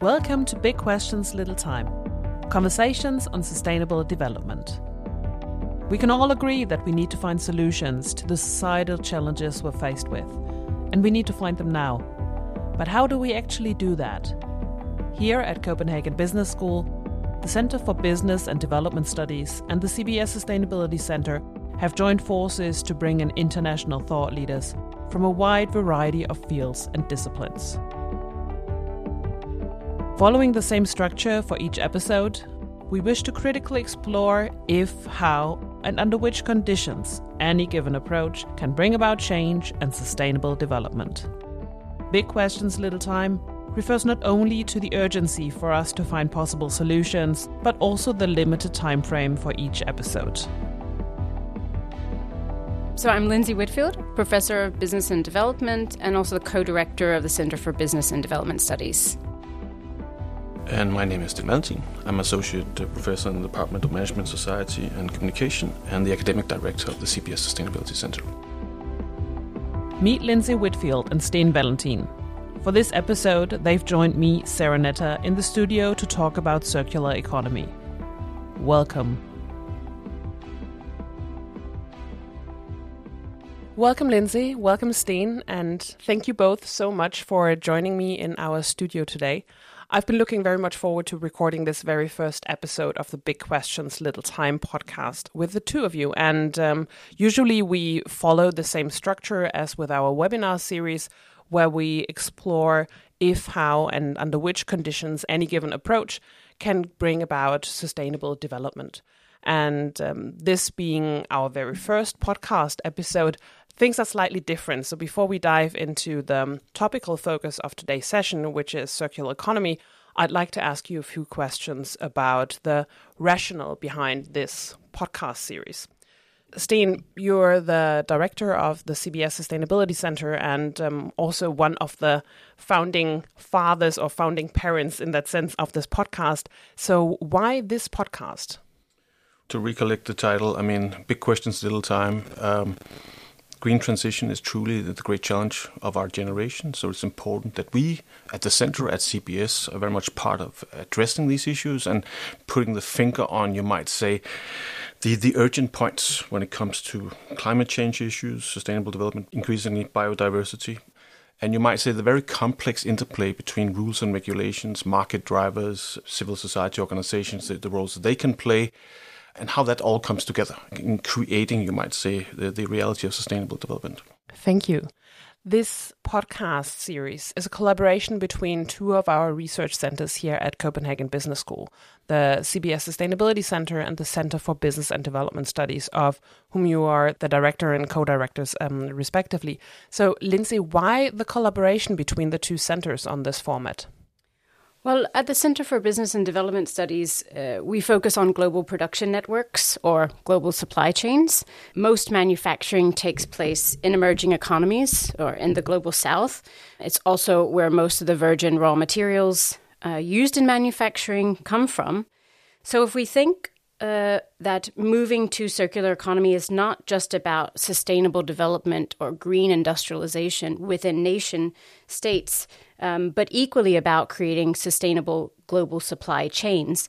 Welcome to Big Questions Little Time conversations on sustainable development. We can all agree that we need to find solutions to the societal challenges we're faced with, and we need to find them now. But how do we actually do that? Here at Copenhagen Business School, the Center for Business and Development Studies and the CBS Sustainability Center have joined forces to bring in international thought leaders from a wide variety of fields and disciplines. Following the same structure for each episode, we wish to critically explore if, how, and under which conditions any given approach can bring about change and sustainable development. Big Questions Little Time refers not only to the urgency for us to find possible solutions, but also the limited time frame for each episode. So, I'm Lindsay Whitfield, Professor of Business and Development, and also the co director of the Center for Business and Development Studies. And my name is Steen Vallentin. I'm Associate Professor in the Department of Management, Society and Communication and the Academic Director of the CBS Sustainability Center. Meet Lindsay Whitfield and Steen Vallentin. For this episode, they've joined me, Sarah Netter, in the studio to talk about circular economy. Welcome. Welcome, Lindsay. Welcome, Steen. And thank you both so much for joining me in our studio today. I've been looking very much forward to recording this very first episode of the Big Questions Little Time podcast with the two of you. And um, usually we follow the same structure as with our webinar series, where we explore if, how, and under which conditions any given approach can bring about sustainable development. And um, this being our very first podcast episode, things are slightly different. So before we dive into the topical focus of today's session, which is circular economy, I'd like to ask you a few questions about the rationale behind this podcast series. Steen, you're the director of the CBS Sustainability Center and um, also one of the founding fathers or founding parents in that sense of this podcast. So, why this podcast? To recollect the title, I mean, big questions, little time. Um, green transition is truly the great challenge of our generation. So it's important that we, at the center at CBS, are very much part of addressing these issues and putting the finger on, you might say, the, the urgent points when it comes to climate change issues, sustainable development, increasingly biodiversity. And you might say the very complex interplay between rules and regulations, market drivers, civil society organizations, the, the roles that they can play and how that all comes together in creating, you might say, the, the reality of sustainable development. Thank you. This podcast series is a collaboration between two of our research centers here at Copenhagen Business School, the CBS Sustainability Center and the Center for Business and Development Studies, of whom you are the director and co directors, um, respectively. So, Lindsay, why the collaboration between the two centers on this format? Well, at the Center for Business and Development Studies, uh, we focus on global production networks or global supply chains. Most manufacturing takes place in emerging economies or in the global south. It's also where most of the virgin raw materials uh, used in manufacturing come from. So if we think uh, that moving to circular economy is not just about sustainable development or green industrialization within nation states, um, but equally about creating sustainable global supply chains,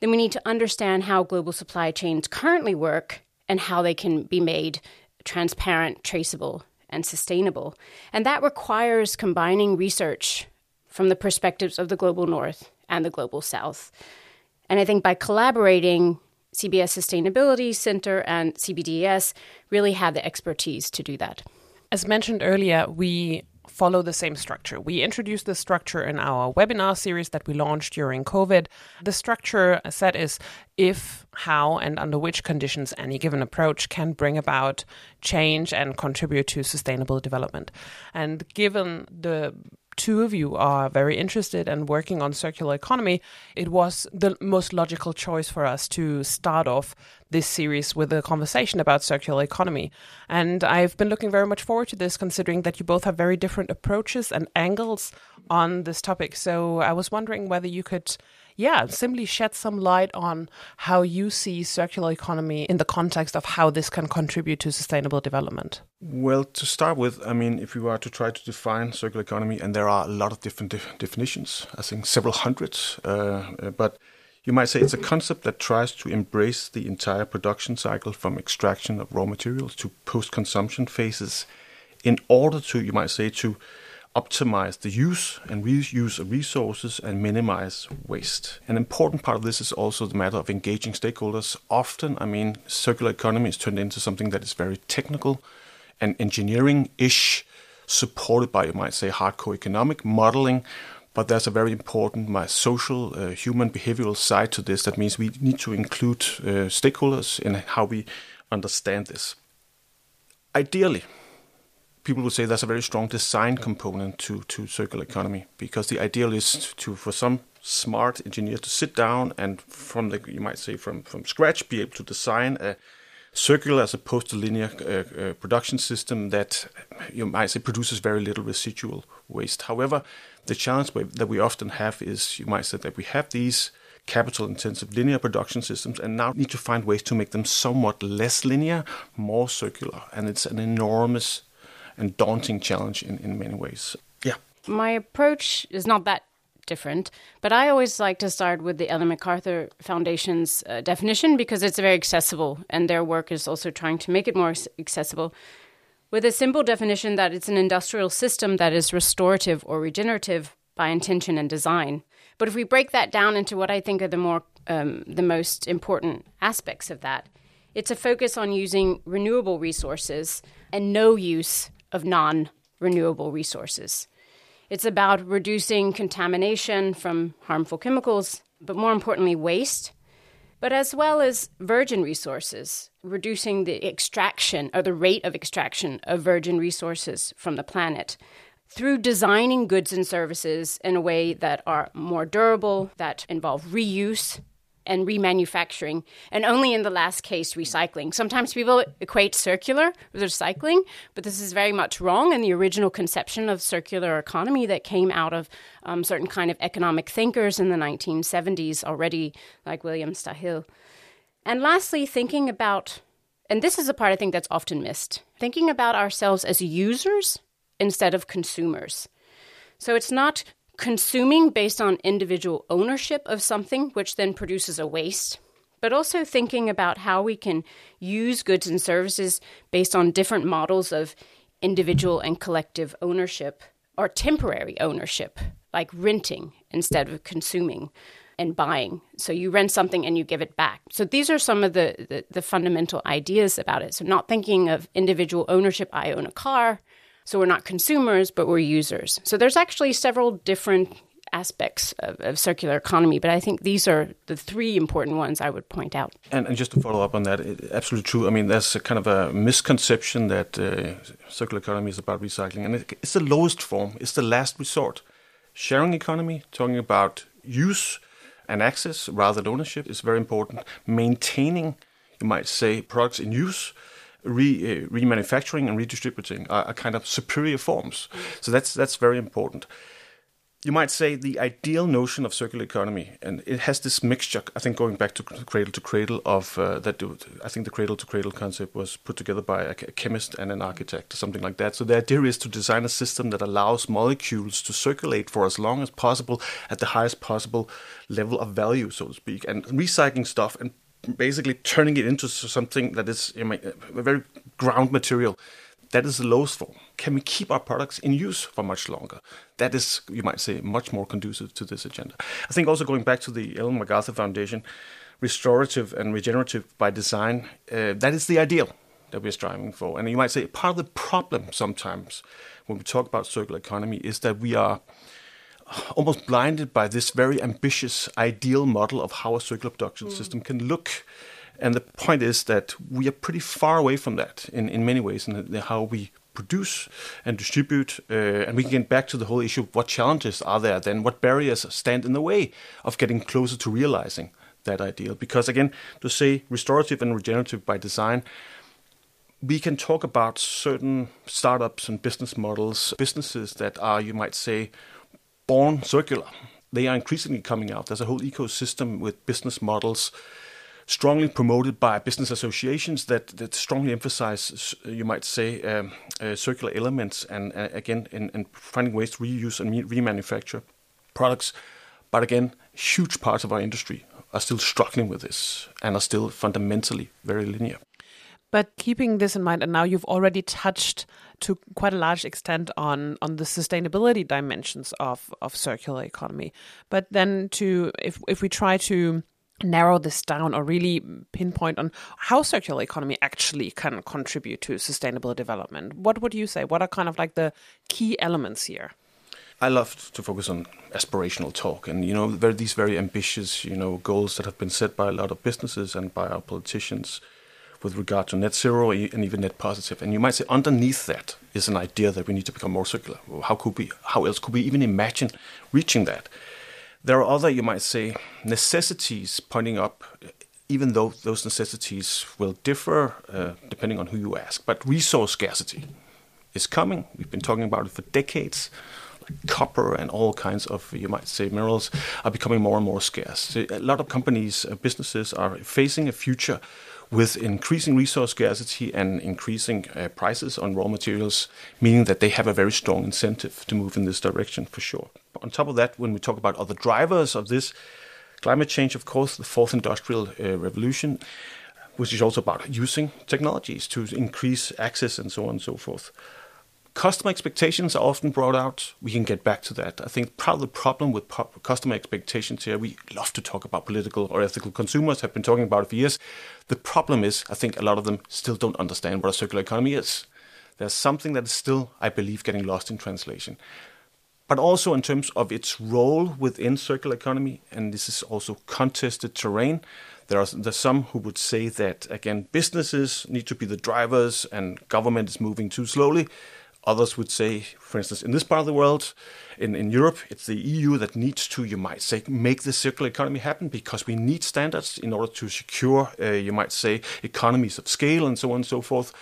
then we need to understand how global supply chains currently work and how they can be made transparent, traceable, and sustainable. And that requires combining research from the perspectives of the global north and the global south. And I think by collaborating, CBS Sustainability Center and CBDS really have the expertise to do that. As mentioned earlier, we follow the same structure. We introduced this structure in our webinar series that we launched during COVID. The structure set is if, how, and under which conditions any given approach can bring about change and contribute to sustainable development. And given the two of you are very interested and working on circular economy, it was the most logical choice for us to start off this series with a conversation about circular economy. And I've been looking very much forward to this, considering that you both have very different approaches and angles on this topic. So I was wondering whether you could, yeah, simply shed some light on how you see circular economy in the context of how this can contribute to sustainable development. Well, to start with, I mean, if you are to try to define circular economy, and there are a lot of different def- definitions, I think several hundreds, uh, uh but you might say it's a concept that tries to embrace the entire production cycle from extraction of raw materials to post consumption phases in order to, you might say, to optimize the use and reuse of resources and minimize waste. An important part of this is also the matter of engaging stakeholders. Often, I mean, circular economy is turned into something that is very technical and engineering ish, supported by, you might say, hardcore economic modeling. But there's a very important my social, uh, human behavioral side to this. That means we need to include uh, stakeholders in how we understand this. Ideally, people would say there's a very strong design component to, to circular economy because the ideal is to for some smart engineer to sit down and from the you might say from from scratch be able to design a circular as opposed to linear uh, uh, production system that you might say produces very little residual waste. However, the challenge that we often have is you might say that we have these capital intensive linear production systems and now need to find ways to make them somewhat less linear, more circular. And it's an enormous and daunting challenge in, in many ways. Yeah. My approach is not that different, but I always like to start with the Ellen MacArthur Foundation's uh, definition because it's very accessible and their work is also trying to make it more accessible. With a simple definition that it's an industrial system that is restorative or regenerative by intention and design. But if we break that down into what I think are the more um, the most important aspects of that, it's a focus on using renewable resources and no use of non renewable resources. It's about reducing contamination from harmful chemicals, but more importantly, waste, but as well as virgin resources, reducing the extraction or the rate of extraction of virgin resources from the planet through designing goods and services in a way that are more durable, that involve reuse, and remanufacturing, and only in the last case, recycling. Sometimes people equate circular with recycling, but this is very much wrong. And the original conception of circular economy that came out of um, certain kind of economic thinkers in the 1970s already, like William Stahel. And lastly, thinking about, and this is a part I think that's often missed, thinking about ourselves as users instead of consumers. So it's not consuming based on individual ownership of something, which then produces a waste, but also thinking about how we can use goods and services based on different models of individual and collective ownership or temporary ownership, like renting instead of consuming and buying. So you rent something and you give it back. So these are some of the, the, the fundamental ideas about it. So not thinking of individual ownership, I own a car, so we're not consumers, but we're users. So there's actually several different aspects of, of, circular economy, but I think these are the three important ones I would point out. And, and just to follow up on that, it, absolutely true. I mean, there's a kind of a misconception that uh, circular economy is about recycling, and it, it's the lowest form, it's the last resort. Sharing economy, talking about use and access rather than ownership, is very important. Maintaining, you might say, products in use re, uh, remanufacturing and redistributing are, are, kind of superior forms. So that's that's very important. You might say the ideal notion of circular economy, and it has this mixture. I think going back to cradle to cradle of uh, that. I think the cradle to cradle concept was put together by a chemist and an architect, or something like that. So the idea is to design a system that allows molecules to circulate for as long as possible at the highest possible level of value, so to speak, and recycling stuff and basically turning it into something that is a very ground material. That is the lowest form. Can we keep our products in use for much longer? That is, you might say, much more conducive to this agenda. I think also going back to the Ellen MacArthur Foundation, restorative and regenerative by design, uh, that is the ideal that we're striving for. And you might say part of the problem sometimes when we talk about circular economy is that we are almost blinded by this very ambitious ideal model of how a circular production mm. system can look. And the point is that we are pretty far away from that in, in many ways in how we produce and distribute. Uh, and we can get back to the whole issue of what challenges are there then, what barriers stand in the way of getting closer to realizing that ideal. Because again, to say restorative and regenerative by design, we can talk about certain startups and business models, businesses that are, you might say, born circular. They are increasingly coming out. There's a whole ecosystem with business models strongly promoted by business associations that, that strongly emphasize, you might say, um, uh, circular elements and uh, again, in, in, finding ways to reuse and remanufacture products. But again, huge parts of our industry are still struggling with this and are still fundamentally very linear. But keeping this in mind, and now you've already touched to quite a large extent on on the sustainability dimensions of of circular economy. But then to if if we try to narrow this down or really pinpoint on how circular economy actually can contribute to sustainable development, what would you say? What are kind of like the key elements here? I love to focus on aspirational talk, and you know, these very ambitious, you know, goals that have been set by a lot of businesses and by our politicians with regard to net zero and even net positive. And you might say underneath that is an idea that we need to become more circular. How could we? How else could we even imagine reaching that? There are other, you might say, necessities pointing up, even though those necessities will differ uh, depending on who you ask. But resource scarcity is coming. We've been talking about it for decades copper and all kinds of, you might say, minerals are becoming more and more scarce. A lot of companies, uh, businesses are facing a future with increasing resource scarcity and increasing uh, prices on raw materials, meaning that they have a very strong incentive to move in this direction for sure. On top of that, when we talk about other drivers of this, climate change, of course, the fourth industrial uh, revolution, which is also about using technologies to increase access and so on and so forth. Customer expectations are often brought out. We can get back to that. I think part of the problem with customer expectations here, we love to talk about political or ethical consumers, have been talking about it for years. The problem is, I think a lot of them still don't understand what a circular economy is. There's something that is still, I believe, getting lost in translation. But also in terms of its role within circular economy, and this is also contested terrain. There are there's some who would say that again, businesses need to be the drivers, and government is moving too slowly. Others would say, for instance, in this part of the world, in, in Europe, it's the EU that needs to, you might say, make the circular economy happen because we need standards in order to secure, uh, you might say, economies of scale and so on and so forth.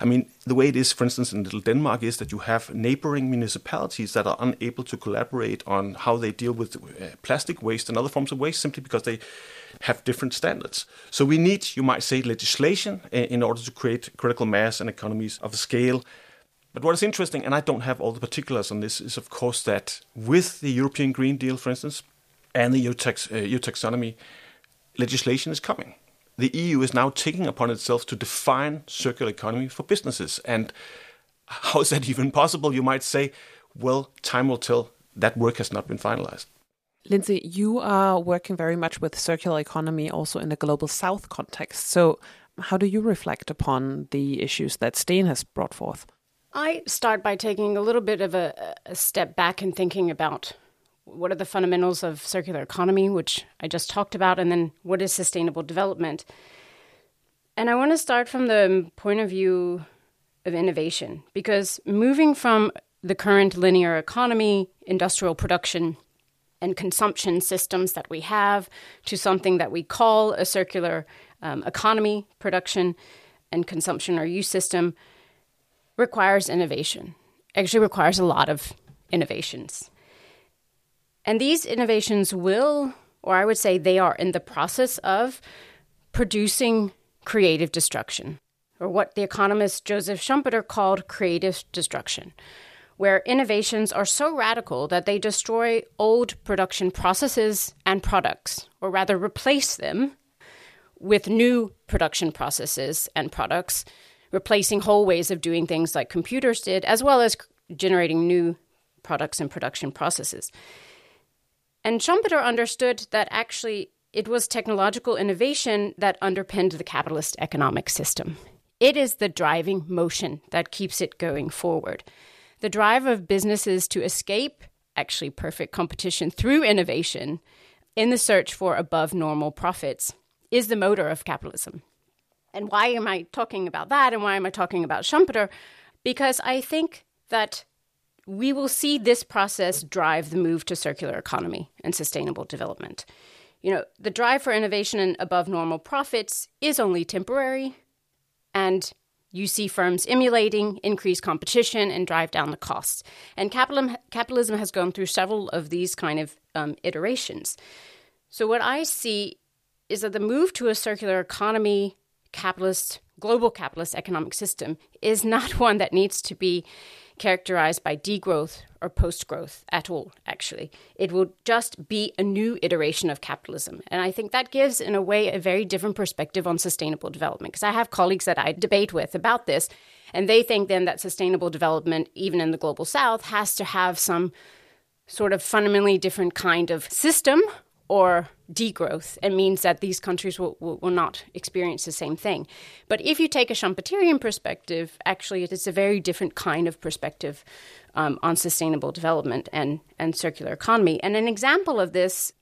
I mean, the way it is, for instance, in little Denmark, is that you have neighboring municipalities that are unable to collaborate on how they deal with uh, plastic waste and other forms of waste simply because they have different standards. So we need, you might say, legislation uh, in order to create critical mass and economies of scale but what is interesting, and I don't have all the particulars on this, is of course that with the European Green Deal, for instance, and the EU, tax, uh, EU taxonomy, legislation is coming. The EU is now taking upon itself to define circular economy for businesses. And how is that even possible? You might say, well, time will tell. That work has not been finalized. Lindsay, you are working very much with circular economy also in a global south context. So, how do you reflect upon the issues that Steen has brought forth? I start by taking a little bit of a, a, step back and thinking about what are the fundamentals of circular economy, which I just talked about, and then what is sustainable development. And I want to start from the point of view of innovation, because moving from the current linear economy, industrial production, and consumption systems that we have to something that we call a circular um, economy, production, and consumption or use system requires innovation. Actually, requires a lot of innovations. And these innovations will, or I would say they are in the process of producing creative destruction, or what the economist Joseph Schumpeter called creative destruction, where innovations are so radical that they destroy old production processes and products, or rather replace them with new production processes and products replacing whole ways of doing things like computers did, as well as generating new products and production processes. And Schumpeter understood that actually it was technological innovation that underpinned the capitalist economic system. It is the driving motion that keeps it going forward. The drive of businesses to escape actually perfect competition through innovation in the search for above normal profits is the motor of capitalism. And why am I talking about that? And why am I talking about Schumpeter? Because I think that we will see this process drive the move to circular economy and sustainable development. You know, the drive for innovation and above normal profits is only temporary, and you see firms emulating, increase competition, and drive down the costs. And capitalism, capitalism has gone through several of these kind of um, iterations. So, what I see is that the move to a circular economy, capitalist, global capitalist economic system is not one that needs to be characterized by degrowth or post growth at all, actually. It will just be a new iteration of capitalism. And I think that gives, in a way, a very different perspective on sustainable development. Because I have colleagues that I debate with about this, and they think then that sustainable development, even in the global south, has to have some sort of fundamentally different kind of system or degrowth and means that these countries will, will, will, not experience the same thing. But if you take a Schumpeterian perspective, actually, it is a very different kind of perspective um, on sustainable development and, and circular economy. And an example of this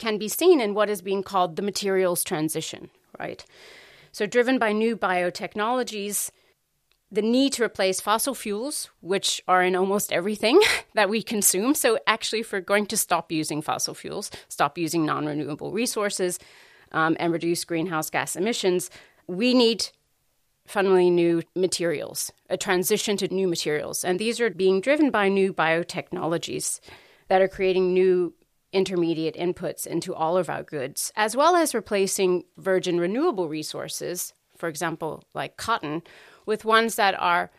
can be seen in what is being called the materials transition, right? So, driven by new biotechnologies, the need to replace fossil fuels, which are in almost everything that we consume. So, actually, if we're going to stop using fossil fuels, stop using non renewable resources, um, and reduce greenhouse gas emissions, we need fundamentally new materials, a transition to new materials. And these are being driven by new biotechnologies that are creating new intermediate inputs into all of our goods, as well as replacing virgin renewable resources, for example, like cotton with ones that are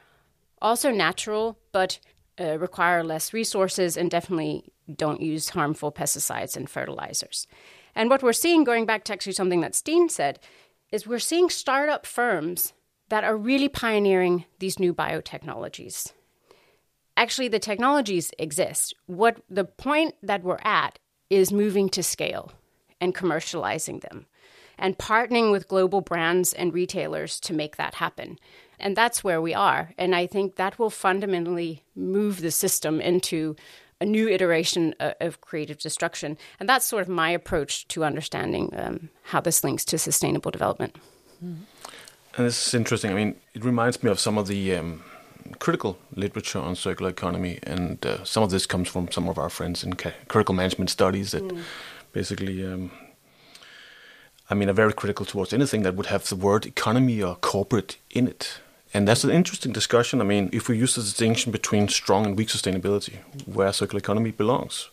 also natural but uh, require less resources and definitely don't use harmful pesticides and fertilizers. And what we're seeing, going back to actually something that Steen said, is we're seeing startup firms that are really pioneering these new biotechnologies. Actually, the technologies exist. What the point that we're at is moving to scale and commercializing them and partnering with global brands and retailers to make that happen. And that's where we are. And I think that will fundamentally move the system into a new iteration of creative destruction. And that's sort of my approach to understanding um, how this links to sustainable development. Mm-hmm. And this is interesting. I mean, it reminds me of some of the um, critical literature on circular economy, and uh, some of this comes from some of our friends in ca- critical management studies that mm. basically um, I mean, are very critical towards anything that would have the word economy or corporate in it. And that's an interesting discussion. I mean, if we use the distinction between strong and weak sustainability, where circular economy belongs.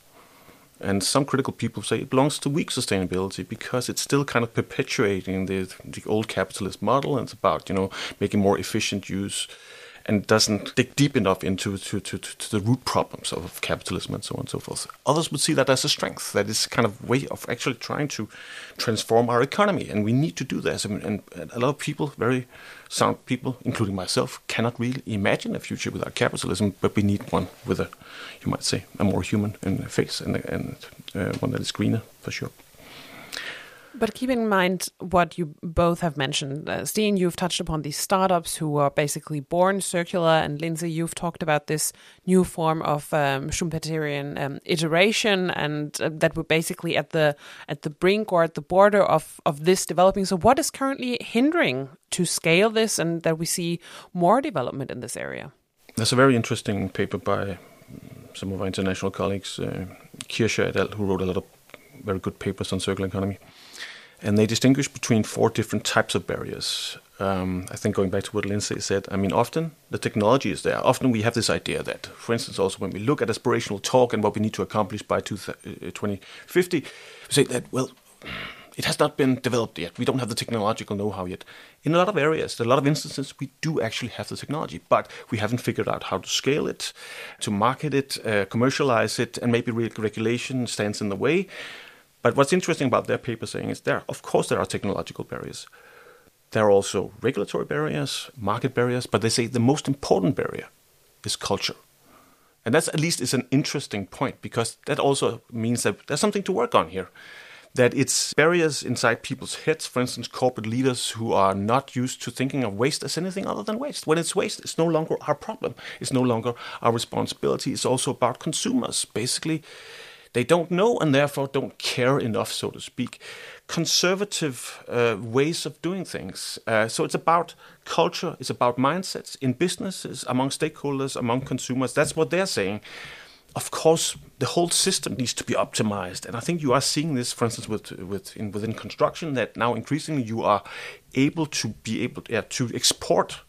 And some critical people say it belongs to weak sustainability because it's still kind of perpetuating the, the old capitalist model and it's about, you know, making more efficient use and doesn't dig deep enough into to, to, to, the root problems of capitalism and so on and so forth. Others would see that as a strength, that is kind of way of actually trying to transform our economy, and we need to do this. And, and a lot of people, very sound people, including myself, cannot really imagine a future without capitalism, but we need one with a, you might say, a more human face and, and uh, one that is greener for sure. But keeping in mind what you both have mentioned, uh, Steen, you've touched upon these startups who are basically born circular, and Lindsay, you've talked about this new form of um, Schumpeterian um, iteration, and uh, that we're basically at the at the brink or at the border of of this developing. So, what is currently hindering to scale this, and that we see more development in this area? There's a very interesting paper by some of our international colleagues, uh, Kirchherr et al., who wrote a lot of very good papers on circular economy and they distinguish between four different types of barriers. Um, I think going back to what Lindsay said, I mean, often the technology is there. Often we have this idea that, for instance, also when we look at aspirational talk and what we need to accomplish by 2050, uh, we say that, well, it has not been developed yet. We don't have the technological know how yet. In a lot of areas, in a lot of instances, we do actually have the technology, but we haven't figured out how to scale it, to market it, uh, commercialize it, and maybe re- regulation stands in the way. But what's interesting about their paper saying is there, of course, there are technological barriers. There are also regulatory barriers, market barriers, but they say the most important barrier is culture. And that's at least is an interesting point because that also means that there's something to work on here. That it's barriers inside people's heads, for instance, corporate leaders who are not used to thinking of waste as anything other than waste. When it's waste, it's no longer our problem. It's no longer our responsibility. It's also about consumers. Basically, they don't know and therefore don't care enough, so to speak. Conservative uh, ways of doing things. Uh, so it's about culture, it's about mindsets in businesses, among stakeholders, among consumers. That's what they're saying. of course, the whole system needs to be optimized, and I think you are seeing this, for instance, with with in, within construction, that now increasingly you are able to be able yeah, to export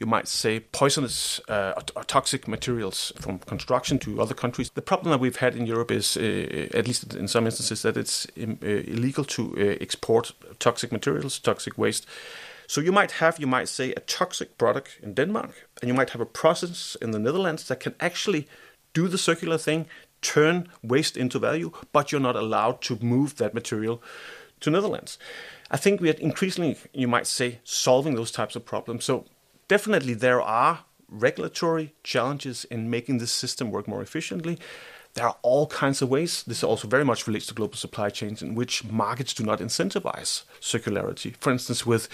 you might say, poisonous uh, or toxic materials from construction to other countries. The problem that we've had in Europe is, uh, at least in some instances, that it's uh, illegal to uh, export toxic materials, toxic waste. So you might have, you might say, a toxic product in Denmark, and you might have a process in the Netherlands that can actually do the circular thing, turn waste into value, but you're not allowed to move that material to Netherlands. I think we are increasingly, you might say, solving those types of problems. So definitely there are regulatory challenges in making this system work more efficiently. There are all kinds of ways. This also very much relates to global supply chains in which markets do not incentivize circularity. For instance, with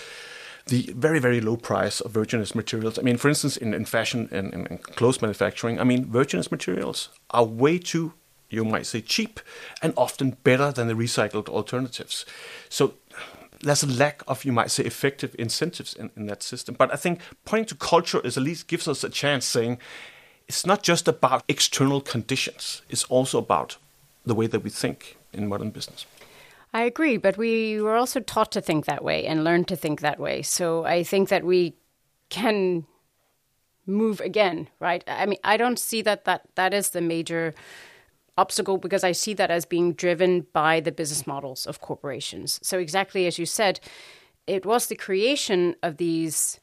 the very, very low price of virginous materials. I mean, for instance, in, in fashion and, in clothes manufacturing, I mean, virginous materials are way too, you might say, cheap and often better than the recycled alternatives. So there's a lack of, you might say, effective incentives in, in that system. But I think pointing to culture is at least gives us a chance saying it's not just about external conditions, it's also about the way that we think in modern business. I agree, but we were also taught to think that way and learn to think that way. So I think that we can move again, right? I mean, I don't see that that, that is the major obstacle because I see that as being driven by the business models of corporations. So exactly as you said, it was the creation of these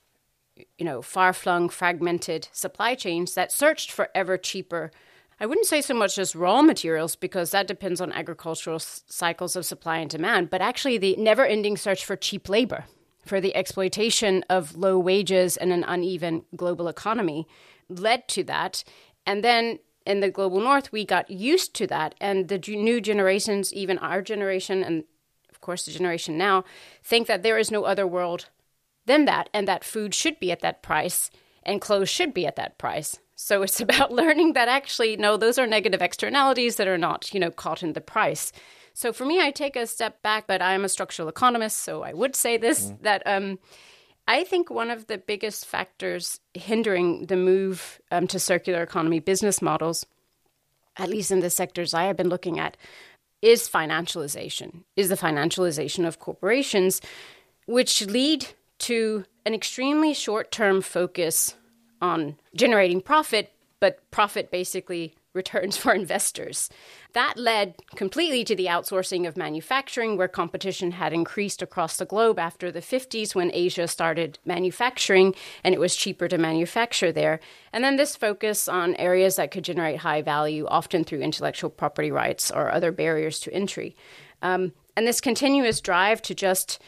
you know far-flung fragmented supply chains that searched for ever cheaper I wouldn't say so much as raw materials because that depends on agricultural s- cycles of supply and demand, but actually the never ending search for cheap labor, for the exploitation of low wages and an uneven global economy led to that. And then in the global north, we got used to that. And the new generations, even our generation, and of course the generation now, think that there is no other world than that, and that food should be at that price and clothes should be at that price. So it's about learning that actually, no, those are negative externalities that are not, you know, caught in the price. So for me, I take a step back, but I am a structural economist, so I would say this mm. that um, I think one of the biggest factors hindering the move um, to circular economy business models, at least in the sectors I have been looking at, is financialization, is the financialization of corporations, which lead to an extremely short term focus on generating profit, but profit basically returns for investors. That led completely to the outsourcing of manufacturing, where competition had increased across the globe after the 50s when Asia started manufacturing and it was cheaper to manufacture there. And then this focus on areas that could generate high value, often through intellectual property rights or other barriers to entry. Um, and this continuous drive to just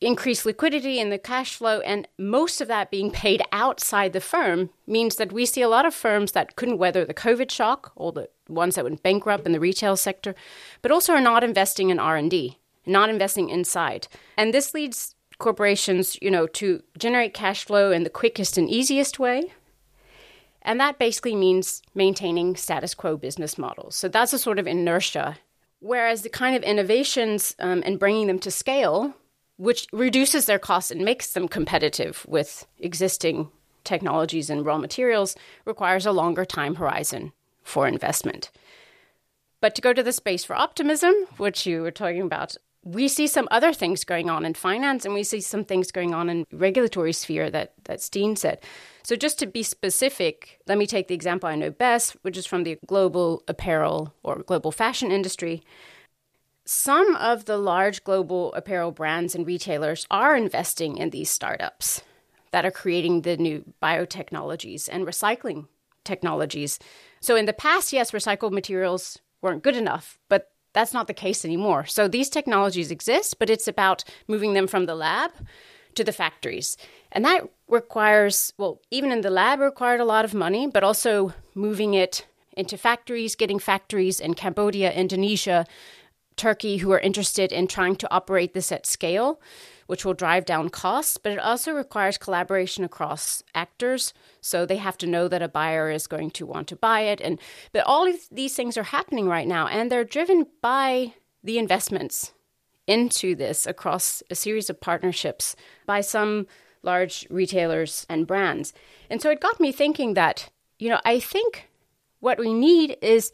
increased liquidity in the cash flow, and most of that being paid outside the firm means that we see a lot of firms that couldn't weather the COVID shock, or the ones that went bankrupt in the retail sector, but also are not investing in R and D, not investing inside, and this leads corporations, you know, to generate cash flow in the quickest and easiest way. And that basically means maintaining status quo business models. So that's a sort of inertia. Whereas the kind of innovations um, and bringing them to scale which reduces their costs and makes them competitive with existing technologies and raw materials, requires a longer time horizon for investment. But to go to the space for optimism, which you were talking about, we see some other things going on in finance and we see some things going on in regulatory sphere that, that Steen said. So just to be specific, let me take the example I know best, which is from the global apparel or global fashion industry. Some of the large global apparel brands and retailers are investing in these startups that are creating the new biotechnologies and recycling technologies. So, in the past, yes, recycled materials weren't good enough, but that's not the case anymore. So, these technologies exist, but it's about moving them from the lab to the factories. And that requires, well, even in the lab, required a lot of money, but also moving it into factories, getting factories in Cambodia, Indonesia, Turkey who are interested in trying to operate this at scale, which will drive down costs, but it also requires collaboration across actors. So they have to know that a buyer is going to want to buy it. And but all of these things are happening right now, and they're driven by the investments into this across a series of partnerships by some large retailers and brands. And so it got me thinking that, you know, I think What we need is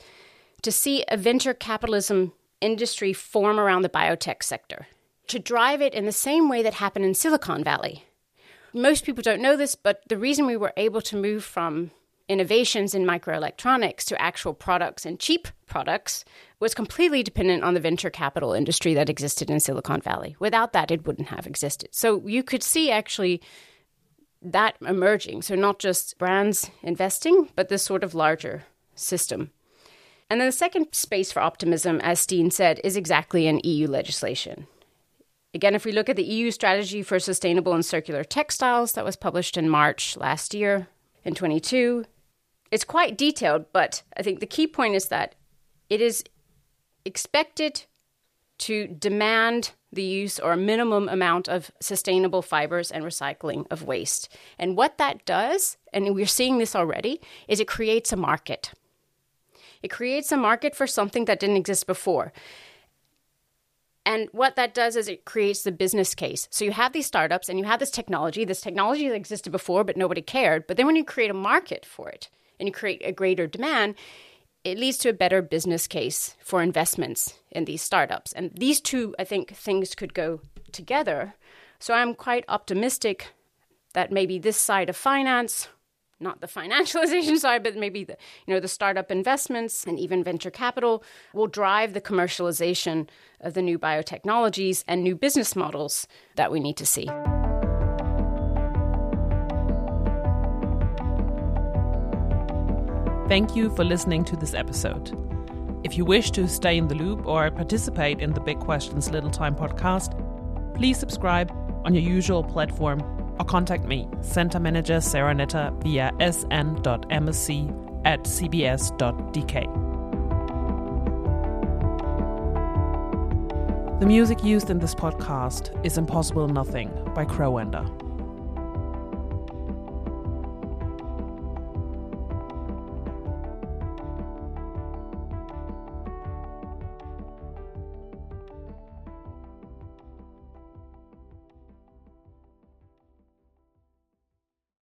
to see a venture capitalism industry form around the biotech sector, to drive it in the same way that happened in Silicon Valley. Most people don't know this, but the reason we were able to move from innovations in microelectronics to actual products and cheap products was completely dependent on the venture capital industry that existed in Silicon Valley. Without that, it wouldn't have existed. So you could see actually that emerging. So not just brands investing, but this sort of larger system. And then the second space for optimism, as Steen said, is exactly in EU legislation. Again, if we look at the EU strategy for sustainable and circular textiles that was published in March last year in 22, it's quite detailed, but I think the key point is that it is expected to demand the use or a minimum amount of sustainable fibers and recycling of waste. And what that does, and we're seeing this already, is it creates a market. It creates a market for something that didn't exist before. And what that does is it creates the business case. So you have these startups and you have this technology, this technology that existed before, but nobody cared. But then when you create a market for it and you create a greater demand, it leads to a better business case for investments in these startups. And these two, I think, things could go together. So I'm quite optimistic that maybe this side of finance, not the financialization side, but maybe the you know the startup investments and even venture capital will drive the commercialization of the new biotechnologies and new business models that we need to see. Thank you for listening to this episode. If you wish to stay in the loop or participate in the Big Questions Little Time podcast, please subscribe on your usual platform or contact me, Center Manager Sarah Netter, via sn.msc at cbs.dk. The music used in this podcast is Impossible Nothing by Crowender.